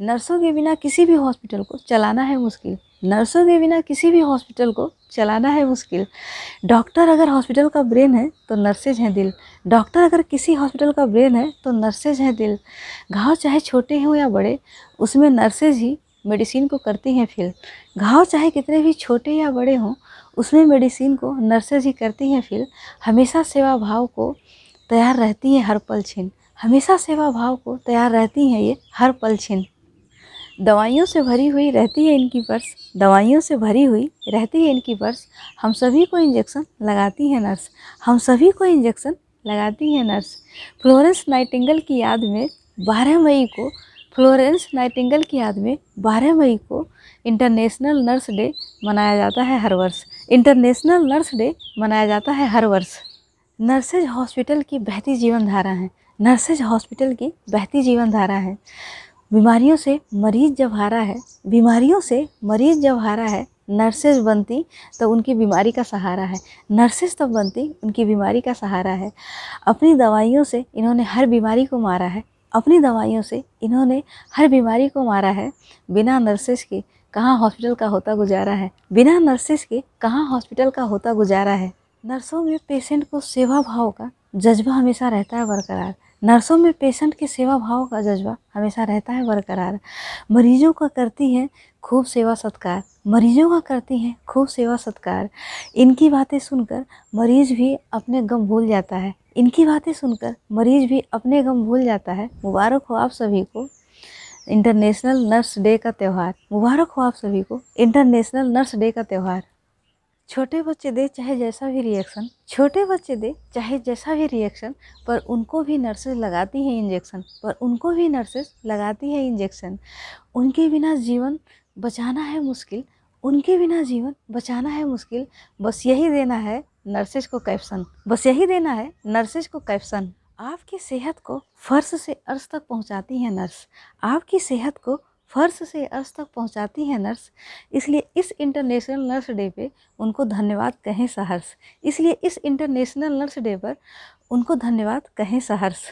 नर्सों के बिना किसी भी हॉस्पिटल को चलाना है मुश्किल। नर्सों के बिना किसी भी हॉस्पिटल को चलाना है मुश्किल। डॉक्टर अगर हॉस्पिटल का ब्रेन है तो नर्सेज हैं दिल। डॉक्टर अगर किसी हॉस्पिटल का ब्रेन है तो नर्सेज हैं दिल। घाव चाहे छोटे हों या बड़े, उसमें नर्सेज ही मेडिसिन को करती हैं फिल घाव चाहे कितने भी छोटे या बड़े हों, उसमें मेडिसिन को नर्सेज ही करती हैं फिल हमेशा सेवा भाव को तैयार रहती हैं हर पल छिन। हमेशा सेवा भाव को तैयार रहती हैं ये हर पल छिन। दवाइयों से भरी हुई रहती है इनकी पर्स। दवाइयों से भरी हुई रहती है इनकी पर्स। हम सभी को इंजेक्शन लगाती है नर्स। हम सभी को इंजेक्शन लगाती है नर्स। फ्लोरेंस नाइटिंगल की याद में 12 मई को, फ्लोरेंस नाइटिंगल की याद में 12 मई को इंटरनेशनल नर्स डे मनाया जाता है हर वर्ष। इंटरनेशनल नर्स डे मनाया जाता है हर वर्ष। नर्सेज हॉस्पिटल की बहती जीवन धारा है। नर्सेज हॉस्पिटल की बहती जीवन धारा है। बीमारियों से मरीज़ जब हारा है, बीमारियों से मरीज़ जब हारा है नर्सेज बनती तो उनकी बीमारी का सहारा है। नर्सेज तब बनती, उनकी बीमारी का सहारा है। अपनी दवाइयों से इन्होंने हर बीमारी को मारा है। अपनी दवाइयों से इन्होंने हर बीमारी को मारा है। बिना नर्सेज के कहाँ हॉस्पिटल का होता गुजारा है? बिना नर्सेज के कहाँ हॉस्पिटल का होता गुजारा है? नर्सों में पेशेंट को सेवा भाव का जज्बा हमेशा रहता है बरकरार। नर्सों में पेशेंट के सेवा भाव का जज्बा हमेशा रहता है बरकरार। मरीजों का करती हैं, खूब सेवा सत्कार। मरीजों का करती हैं, खूब सेवा सत्कार। इनकी बातें सुनकर मरीज़ भी अपने गम भूल जाता है। इनकी बातें सुनकर मरीज़ भी अपने गम भूल जाता है। मुबारक हो आप सभी को। इंटरनेशनल नर्स डे का त्यौहार। मुबारक हो आप सभी को। इंटरनेशनल नर्स डे का त्यौहार। छोटे बच्चे दे चाहे जैसा भी रिएक्शन छोटे बच्चे दे चाहे जैसा भी रिएक्शन पर उनको भी नर्सेज लगाती हैं इंजेक्शन पर उनको भी नर्सेज लगाती हैं इंजेक्शन उनके बिना जीवन बचाना है मुश्किल, उनके बिना जीवन बचाना है मुश्किल, बस यही देना है नर्सेज को कैप्शन बस यही देना है नर्सेज को कैप्शन आपकी सेहत को फर्श से अर्श तक पहुंचाती हैं नर्स आपकी सेहत को फर्श से अर्श तक पहुंचाती हैं नर्स। इसलिए इस इंटरनेशनल नर्स डे पे उनको धन्यवाद कहें सहर्ष। इसलिए इस इंटरनेशनल नर्स डे पर उनको धन्यवाद कहें सहर्ष।